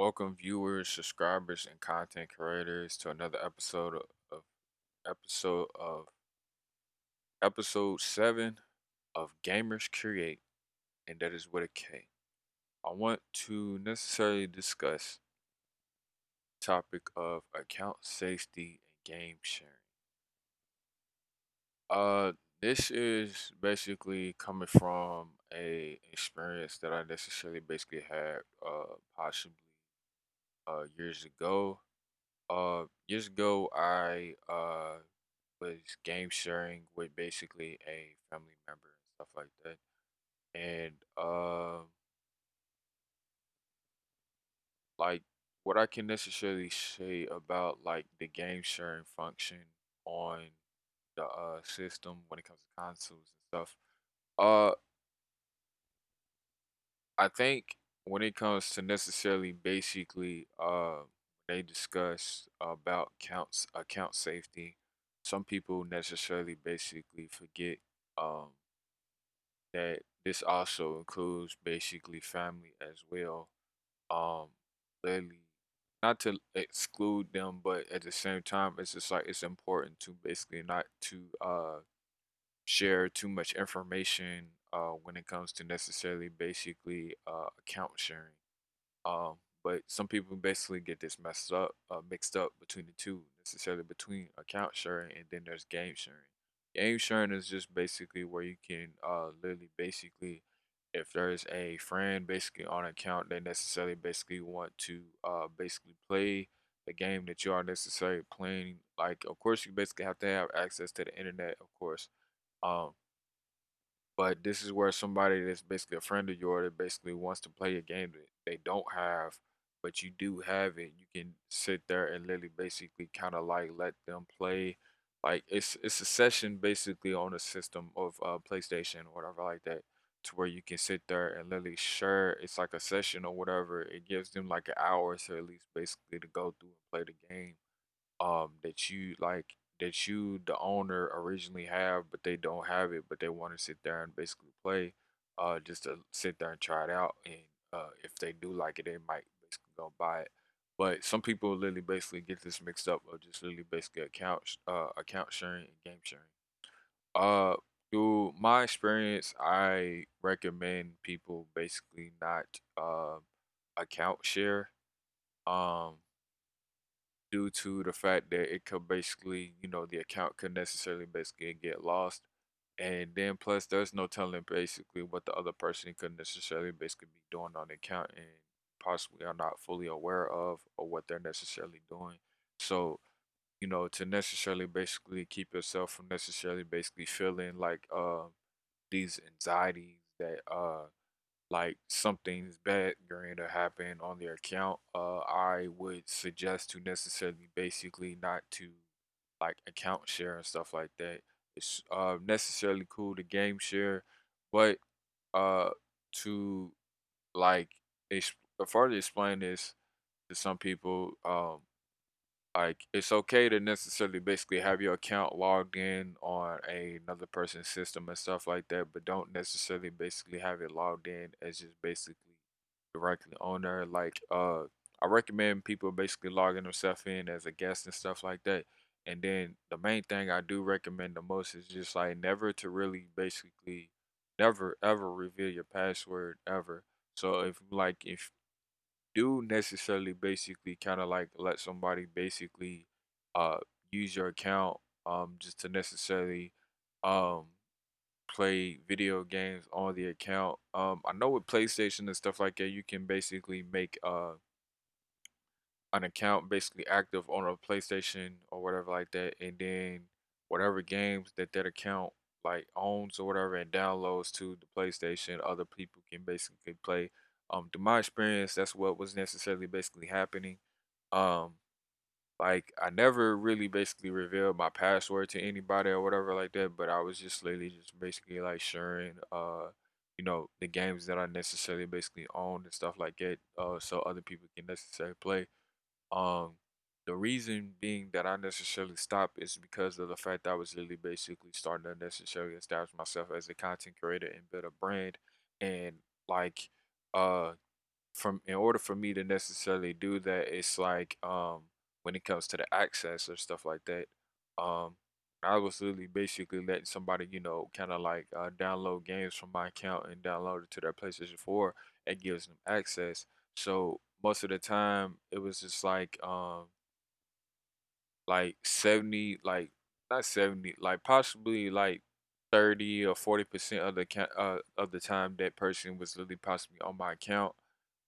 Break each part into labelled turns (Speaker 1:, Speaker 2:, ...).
Speaker 1: Welcome, viewers, subscribers, and content creators to another episode of, episode of episode seven of Gamers Create, and that is with a K. I want to necessarily discuss topic of account safety and game sharing. Uh, this is basically coming from a experience that I necessarily basically had uh possibly uh years ago Uh, years ago, I uh was game sharing with basically a family member and stuff like that. And uh, like what I can necessarily say about like the game sharing function on the uh system when it comes to consoles and stuff. Uh, I think when it comes to necessarily basically uh they discuss about counts account safety, some people necessarily basically forget um that this also includes basically family as well. Um literally not to exclude them, but at the same time it's just like it's important to basically not to uh share too much information uh when it comes to necessarily basically uh account sharing. Um, but some people basically get this messed up, uh, mixed up between the two, necessarily between account sharing and then there's game sharing. Game sharing is just basically where you can uh literally basically if there's a friend basically on account they necessarily basically want to uh basically play the game that you are necessarily playing. Like of course you basically have to have access to the internet, of course. Um but this is where somebody that's basically a friend of yours that basically wants to play a game that they don't have, but you do have it. You can sit there and literally basically kind of like let them play. Like it's it's a session basically on a system of uh, PlayStation or whatever like that, to where you can sit there and literally share. It's like a session or whatever. It gives them like an hour to at least basically to go through and play the game um that you like that you the owner originally have but they don't have it but they want to sit there and basically play uh just to sit there and try it out and uh if they do like it they might basically go buy it. But some people literally basically get this mixed up of just literally basically account uh account sharing and game sharing. Uh through my experience I recommend people basically not uh account share um due to the fact that it could basically, you know, the account could necessarily basically get lost. And then plus there's no telling basically what the other person could necessarily basically be doing on the account and possibly are not fully aware of or what they're necessarily doing. So, you know, to necessarily basically keep yourself from necessarily basically feeling like uh these anxieties that uh like something's bad going to happen on their account, uh, I would suggest to necessarily basically not to like account share and stuff like that. It's uh necessarily cool to game share, but uh to like ex- further explain this to some people, um like it's okay to necessarily basically have your account logged in on a, another person's system and stuff like that, but don't necessarily basically have it logged in as just basically directly on there. Like uh I recommend people basically logging themselves in as a guest and stuff like that. And then the main thing I do recommend the most is just like never to really basically never ever reveal your password ever. So if like if do necessarily basically kind of like let somebody basically uh use your account um just to necessarily um play video games on the account. Um I know with PlayStation and stuff like that you can basically make uh an account basically active on a PlayStation or whatever like that and then whatever games that that account like owns or whatever and downloads to the PlayStation other people can basically play um to my experience that's what was necessarily basically happening um like I never really basically revealed my password to anybody or whatever like that but I was just literally just basically like sharing uh you know the games that I necessarily basically own and stuff like that uh so other people can necessarily play um, the reason being that I necessarily stopped is because of the fact that I was literally basically starting to necessarily establish myself as a content creator and build a brand. And like, uh, from in order for me to necessarily do that, it's like um when it comes to the access or stuff like that, um I was literally basically letting somebody, you know, kind of like uh, download games from my account and download it to their PlayStation 4 and gives them access. So most of the time it was just like um like 70 like not 70 like possibly like 30 or 40 percent of the ca- uh, of the time that person was literally possibly on my account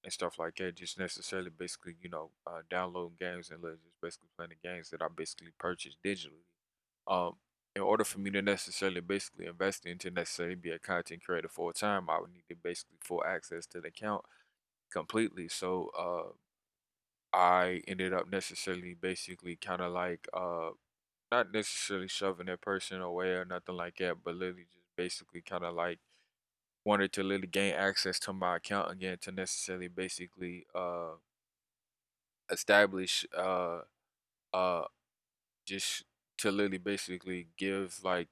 Speaker 1: and stuff like that just necessarily basically you know uh, downloading games and just basically playing the games that i basically purchased digitally. Um in order for me to necessarily basically invest into necessarily be a content creator full time i would need to basically full access to the account completely. So uh i ended up necessarily basically kind of like uh not necessarily shoving that person away or nothing like that, but literally just basically kind of like wanted to literally gain access to my account again to necessarily basically uh establish uh uh just to literally basically give like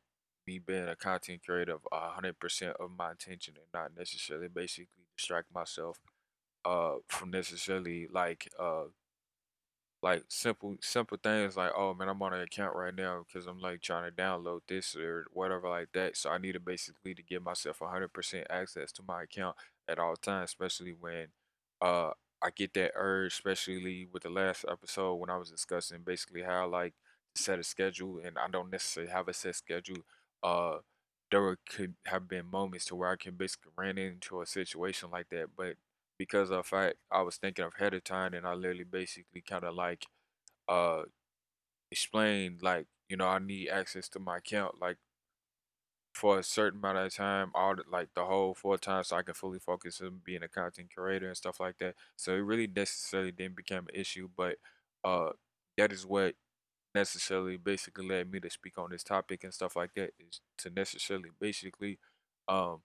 Speaker 1: me being a content creator a hundred percent of my attention and not necessarily basically distract myself uh from necessarily like uh like simple simple things like oh man i'm on an account right now because i'm like trying to download this or whatever like that. So i need to basically to give myself 100% access to my account at all times especially when uh i get that urge especially with the last episode when i was discussing basically how I like to set a schedule and i don't necessarily have a set schedule uh there could have been moments to where i can basically run into a situation like that but because of fact I was thinking ahead of time and I literally basically kind of like uh explained like you know I need access to my account like for a certain amount of time all the, like the whole full time so I can fully focus on being a content creator and stuff like that. So it really necessarily didn't become an issue but uh that is what necessarily basically led me to speak on this topic and stuff like that is to necessarily basically um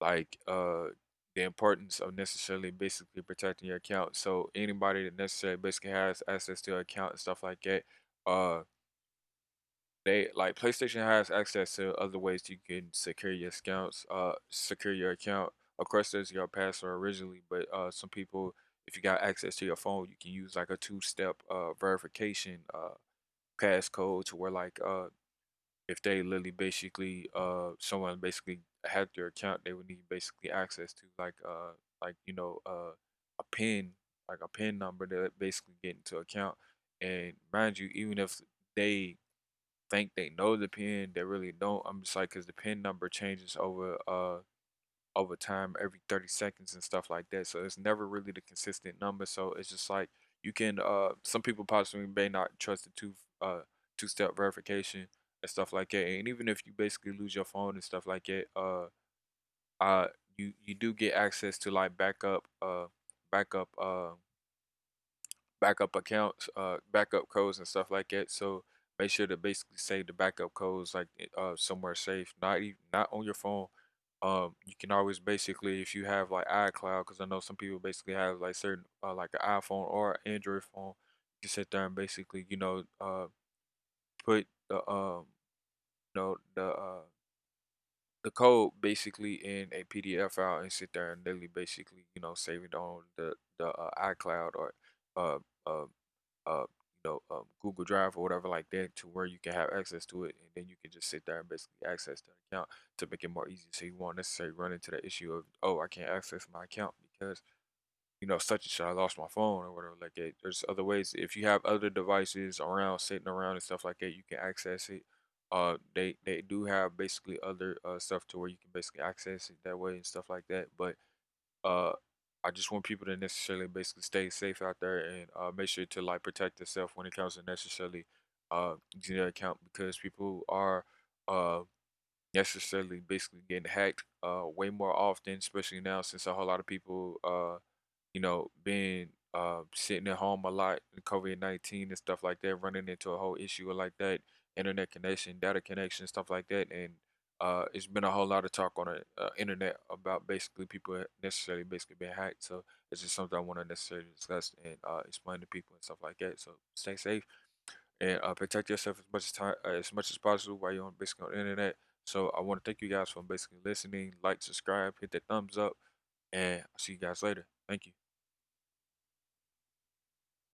Speaker 1: like uh the importance of necessarily basically protecting your account. So anybody that necessarily basically has access to your account and stuff like that, uh they like PlayStation has access to other ways you can secure your accounts, uh secure your account. Of course there's your password originally, but uh some people if you got access to your phone, you can use like a two-step uh verification uh passcode to where like uh if they literally basically uh someone basically hacked their account, they would need basically access to like uh like you know uh a pin like a pin number that basically get into account. And mind you, even if they think they know the pin, they really don't. I'm just like because the pin number changes over uh over time every 30 seconds and stuff like that. So it's never really the consistent number. So it's just like you can uh some people possibly may not trust the two uh two step verification and stuff like that. And even if you basically lose your phone and stuff like that, uh uh you you do get access to like backup uh backup uh backup accounts, uh, backup codes and stuff like that. So make sure to basically save the backup codes like uh somewhere safe, not even not on your phone. Um, you can always basically if you have like iCloud, because I know some people basically have like certain uh, like an iPhone or Android phone. You can sit there and basically you know uh put the um know the uh the code basically in a PDF file and sit there and literally basically you know save it on the the uh, iCloud or uh uh uh you know um, Google Drive or whatever like that to where you can have access to it and then you can just sit there and basically access the account to make it more easy so you won't necessarily run into the issue of oh I can't access my account because you know, such and such, I lost my phone or whatever like that. There's other ways. If you have other devices around, sitting around and stuff like that, you can access it. Uh, they they do have basically other uh stuff to where you can basically access it that way and stuff like that. But uh, I just want people to necessarily basically stay safe out there and uh make sure to like protect yourself when it comes to necessarily uh using their account because people are uh necessarily basically getting hacked uh way more often, especially now since a whole lot of people uh you know, being uh, sitting at home a lot, COVID 19 and stuff like that, running into a whole issue like that, internet connection, data connection, stuff like that. And uh, it's been a whole lot of talk on the uh, internet about basically people necessarily basically being hacked. So it's just something I want to necessarily discuss and uh, explain to people and stuff like that. So stay safe and uh, protect yourself as much as time uh, as much as possible while you're on basically on the internet. So I want to thank you guys for basically listening, like, subscribe, hit that thumbs up, and I'll see you guys later. Thank you.